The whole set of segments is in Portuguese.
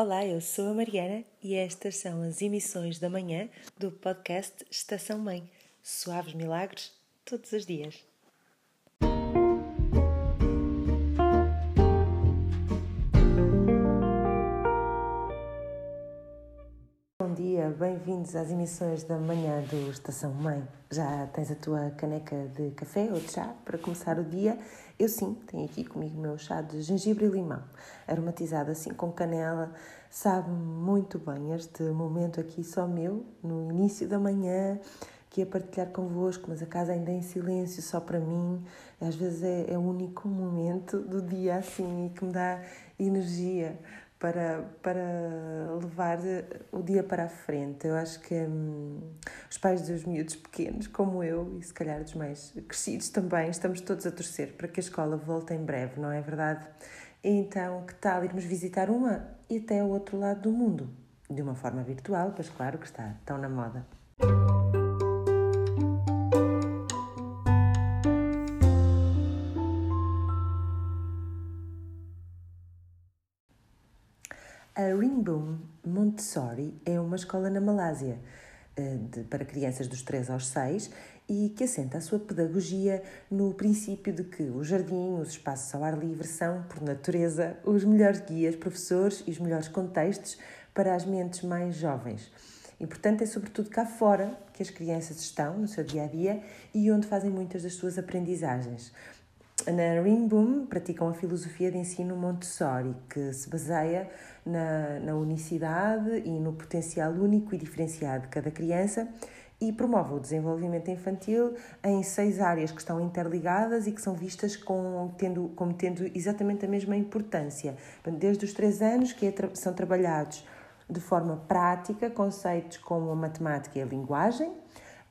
Olá, eu sou a Mariana e estas são as emissões da manhã do podcast Estação Mãe. Suaves milagres todos os dias. Bem-vindos às emissões da manhã do Estação Mãe. Já tens a tua caneca de café ou de chá para começar o dia? Eu sim, tenho aqui comigo o meu chá de gengibre e limão, aromatizado assim com canela. Sabe muito bem este momento aqui só meu, no início da manhã, que ia partilhar convosco, mas a casa ainda é em silêncio, só para mim. Às vezes é, é o único momento do dia assim que me dá energia para, para levar o dia para a frente. Eu acho que hum, os pais dos miúdos pequenos, como eu, e se calhar dos mais crescidos também, estamos todos a torcer para que a escola volte em breve, não é verdade? Então, que tal irmos visitar uma e até o outro lado do mundo? De uma forma virtual, pois claro que está tão na moda. Ringbom Montessori é uma escola na Malásia eh, de, para crianças dos 3 aos 6 e que assenta a sua pedagogia no princípio de que o jardim, os espaços ao ar livre são, por natureza, os melhores guias, professores e os melhores contextos para as mentes mais jovens. E, portanto, é sobretudo cá fora que as crianças estão no seu dia a dia e onde fazem muitas das suas aprendizagens. Na Ringboom praticam a filosofia de ensino Montessori, que se baseia na, na unicidade e no potencial único e diferenciado de cada criança e promove o desenvolvimento infantil em seis áreas que estão interligadas e que são vistas com, tendo, como tendo exatamente a mesma importância. Desde os três anos, que é, são trabalhados de forma prática conceitos como a matemática e a linguagem,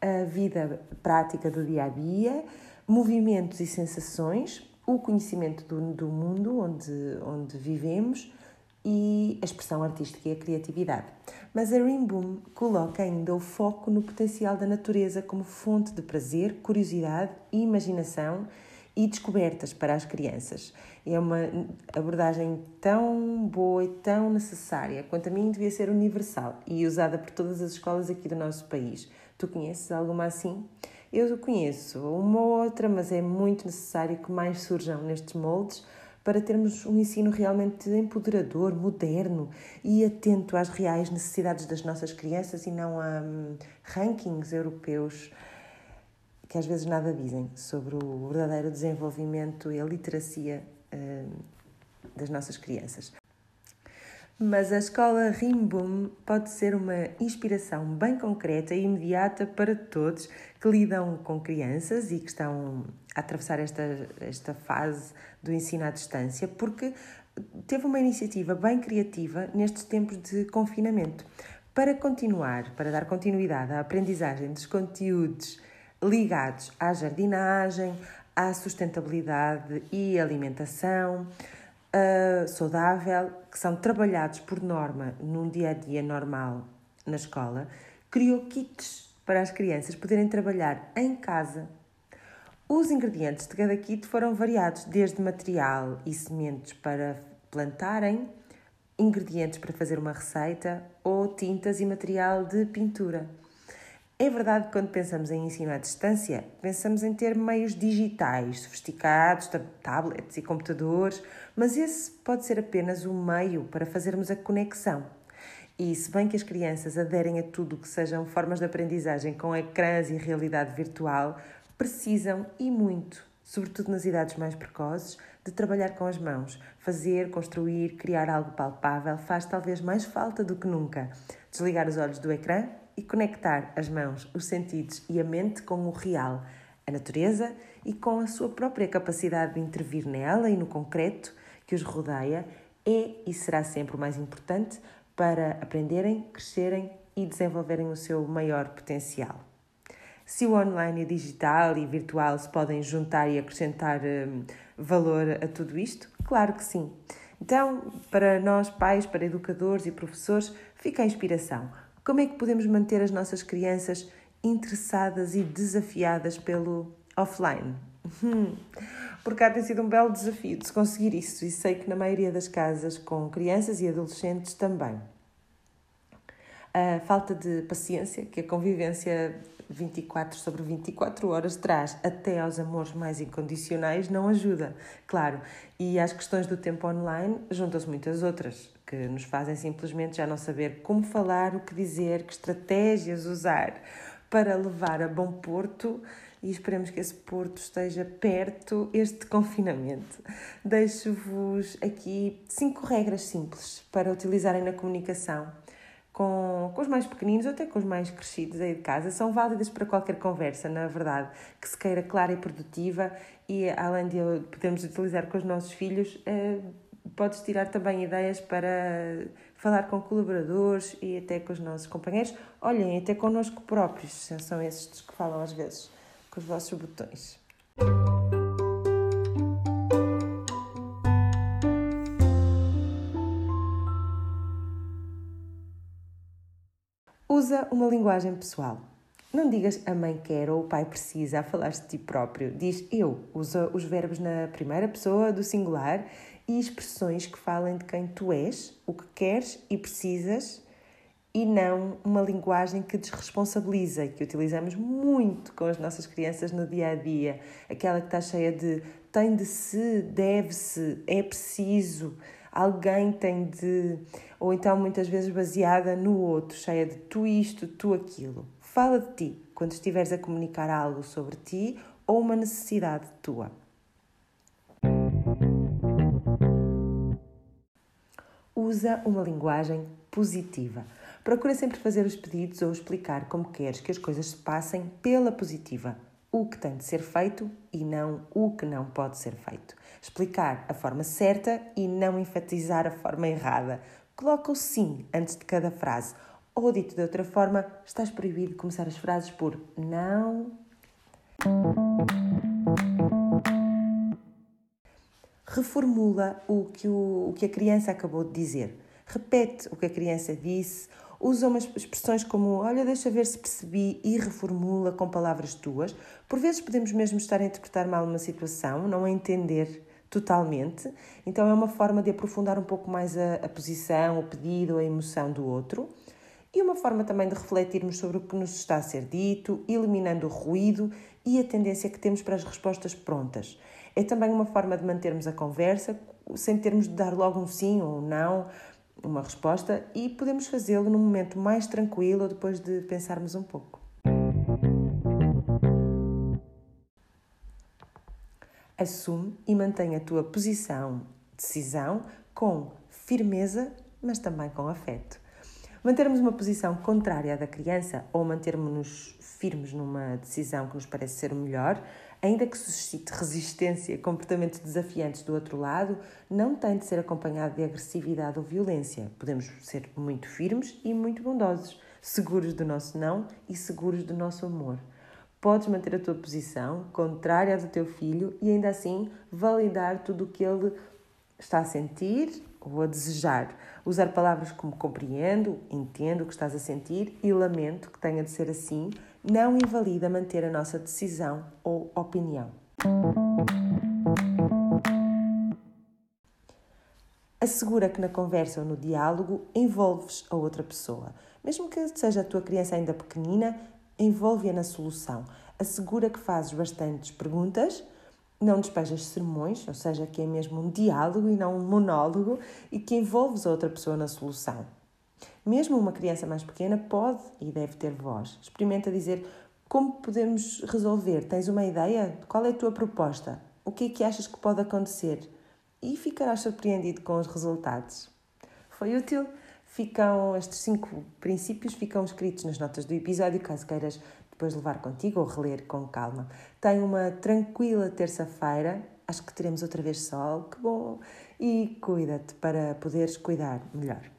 a vida prática do dia a dia movimentos e sensações, o conhecimento do, do mundo onde, onde vivemos e a expressão artística e a criatividade. Mas a Rimboom coloca ainda o foco no potencial da natureza como fonte de prazer, curiosidade, imaginação e descobertas para as crianças. É uma abordagem tão boa e tão necessária, quanto a mim devia ser universal e usada por todas as escolas aqui do nosso país. Tu conheces alguma assim? Eu conheço uma ou outra, mas é muito necessário que mais surjam nestes moldes para termos um ensino realmente empoderador, moderno e atento às reais necessidades das nossas crianças e não a um, rankings europeus que às vezes nada dizem sobre o verdadeiro desenvolvimento e a literacia uh, das nossas crianças. Mas a escola Rimboom pode ser uma inspiração bem concreta e imediata para todos que lidam com crianças e que estão a atravessar esta, esta fase do ensino à distância, porque teve uma iniciativa bem criativa nestes tempos de confinamento. Para continuar, para dar continuidade à aprendizagem dos conteúdos ligados à jardinagem, à sustentabilidade e alimentação, uh, saudável, que são trabalhados por norma num dia a dia normal na escola, criou kits para as crianças poderem trabalhar em casa. Os ingredientes de cada kit foram variados, desde material e sementes para plantarem, ingredientes para fazer uma receita ou tintas e material de pintura. É verdade que quando pensamos em ensino à distância, pensamos em ter meios digitais, sofisticados, tablets e computadores, mas esse pode ser apenas o meio para fazermos a conexão. E se bem que as crianças aderem a tudo que sejam formas de aprendizagem com ecrãs e realidade virtual, precisam e muito, sobretudo nas idades mais precoces, de trabalhar com as mãos. Fazer, construir, criar algo palpável faz talvez mais falta do que nunca. Desligar os olhos do ecrã e conectar as mãos, os sentidos e a mente com o real, a natureza e com a sua própria capacidade de intervir nela e no concreto que os rodeia é e será sempre o mais importante para aprenderem, crescerem e desenvolverem o seu maior potencial. Se o online e digital e virtual se podem juntar e acrescentar um, valor a tudo isto? Claro que sim. Então, para nós, pais, para educadores e professores, fica a inspiração. Como é que podemos manter as nossas crianças interessadas e desafiadas pelo offline? Porque há tem sido um belo desafio de se conseguir isso e sei que na maioria das casas com crianças e adolescentes também. A falta de paciência que a convivência 24 sobre 24 horas traz até aos amores mais incondicionais não ajuda, claro. E às questões do tempo online juntam-se muitas outras que nos fazem simplesmente já não saber como falar, o que dizer, que estratégias usar para levar a bom porto. E esperemos que esse porto esteja perto este confinamento. Deixo-vos aqui cinco regras simples para utilizarem na comunicação com, com os mais pequeninos ou até com os mais crescidos aí de casa, são válidas para qualquer conversa, na verdade, que se queira clara e produtiva. E além de podermos utilizar com os nossos filhos, eh, podes tirar também ideias para falar com colaboradores e até com os nossos companheiros, olhem, até connosco próprios, são esses que falam às vezes com os vossos botões. Usa uma linguagem pessoal. Não digas a mãe quer ou o pai precisa a falar de ti próprio. Diz eu. Usa os verbos na primeira pessoa do singular e expressões que falem de quem tu és, o que queres e precisas e não uma linguagem que desresponsabiliza e que utilizamos muito com as nossas crianças no dia a dia. Aquela que está cheia de tem de se, deve-se, é preciso alguém tem de. Ou então muitas vezes baseada no outro, cheia de tu isto, tu aquilo. Fala de ti quando estiveres a comunicar algo sobre ti ou uma necessidade tua. Usa uma linguagem positiva. Procura sempre fazer os pedidos ou explicar como queres que as coisas se passem pela positiva o que tem de ser feito e não o que não pode ser feito. Explicar a forma certa e não enfatizar a forma errada. Coloca o sim antes de cada frase. Ou dito de outra forma, estás proibido de começar as frases por não. Reformula o que, o, o que a criança acabou de dizer. Repete o que a criança disse usa umas expressões como olha, deixa ver se percebi e reformula com palavras tuas. Por vezes podemos mesmo estar a interpretar mal uma situação, não a entender totalmente. Então é uma forma de aprofundar um pouco mais a, a posição, o pedido, a emoção do outro. E uma forma também de refletirmos sobre o que nos está a ser dito, eliminando o ruído e a tendência que temos para as respostas prontas. É também uma forma de mantermos a conversa sem termos de dar logo um sim ou um não, uma resposta e podemos fazê-lo num momento mais tranquilo depois de pensarmos um pouco. Assume e mantém a tua posição, decisão com firmeza, mas também com afeto. Mantermos uma posição contrária à da criança ou mantermos-nos firmes numa decisão que nos parece ser o melhor ainda que suscite resistência e comportamentos desafiantes do outro lado, não tem de ser acompanhado de agressividade ou violência. Podemos ser muito firmes e muito bondosos, seguros do nosso não e seguros do nosso amor. Podes manter a tua posição contrária à do teu filho e ainda assim validar tudo o que ele está a sentir ou a desejar. Usar palavras como compreendo, entendo o que estás a sentir e lamento que tenha de ser assim não invalida manter a nossa decisão ou opinião. Assegura que na conversa ou no diálogo envolves a outra pessoa. Mesmo que seja a tua criança ainda pequenina, envolve-a na solução. Assegura que fazes bastantes perguntas, não despejas sermões, ou seja, que é mesmo um diálogo e não um monólogo, e que envolves a outra pessoa na solução. Mesmo uma criança mais pequena pode e deve ter voz. Experimenta dizer como podemos resolver. Tens uma ideia? Qual é a tua proposta? O que é que achas que pode acontecer? E ficarás surpreendido com os resultados. Foi útil? Ficam estes cinco princípios ficam escritos nas notas do episódio, caso queiras depois levar contigo ou reler com calma. Tenha uma tranquila terça-feira. Acho que teremos outra vez sol. Que bom! E cuida-te para poderes cuidar melhor.